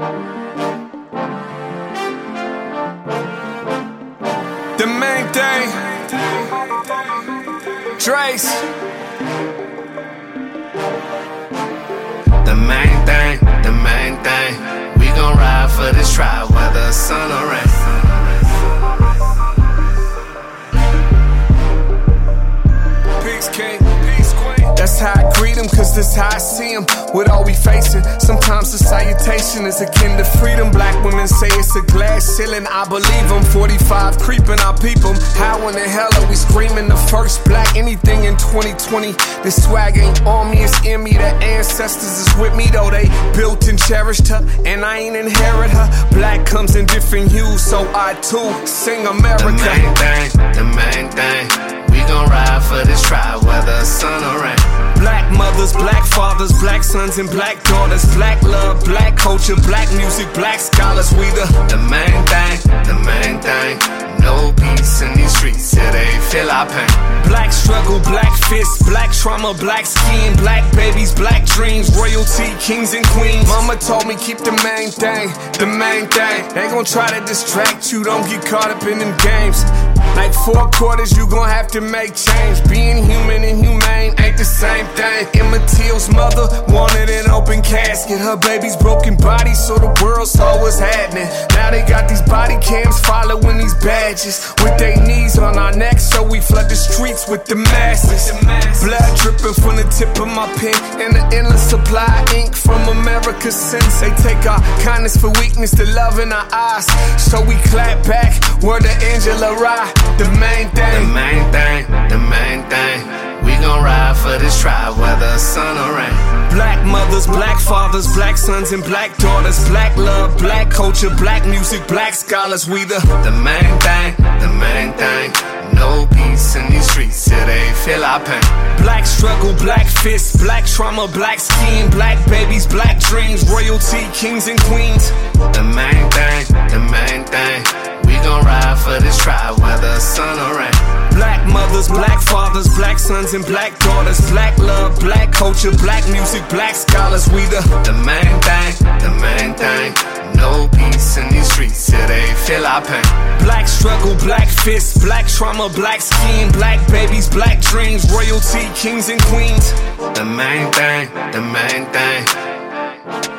The main thing. Draze. The main thing, the main thing. We gon' ride for this tribe, whether sun or rain. Cause that's how I see him. With all we facing, sometimes the salutation is akin to freedom. Black women say it's a glass ceiling, I believe them. 45 creeping, I peep them. How in the hell are we screaming the first black anything in 2020? This swag ain't on me, it's in me. The ancestors is with me, though they built and cherished her, and I ain't inherit her. Black comes in different hues, so I too sing The America. main thing, the main black sons, and black daughters. Black love, black culture, black music, black scholars. We the The main thing, the main thing. No peace in these streets, yeah, they feel our pain. black struggle, black fists, black trauma, black skin, black babies, black dreams, royalty, kings and queens. Mama told me keep the main thing, the main thing. They gon' try to distract you, don't get caught up in them games. Like four quarters, you gon' have to make change. Being human and humane ain't the same thing. Emmett Till's mother wanted an open casket. Her baby's broken body, so the world saw what's happening. Now they got these body cams following these badges. With their knees on our necks, so we streets with the masses. Blood dripping from the tip of my pen, and the endless supply of ink from America's sins. They take our kindness for weakness, the love in our eyes. So we clap back, word to Angela Rye, the main thing. The main thing, the main thing. We gon' ride for this tribe, whether sun or rain. Black mothers, black fathers, black sons, and black daughters. Black love, black culture, black music, black scholars. We the The main thing, the main feel pain. Black struggle, black fists, black trauma, black skin, black babies, black dreams, royalty, kings and queens. The main thing, the main thing. We gon' ride for this tribe, whether sun or rain. Black mothers, black fathers, black sons, and black daughters. Black love, black culture, black music, black scholars. We the The main thing, the main thing. No streets, yeah, they feel our pain. black struggle, black fists, black trauma, black skin, black babies, black dreams, royalty, kings and queens. The main thing, the main thing.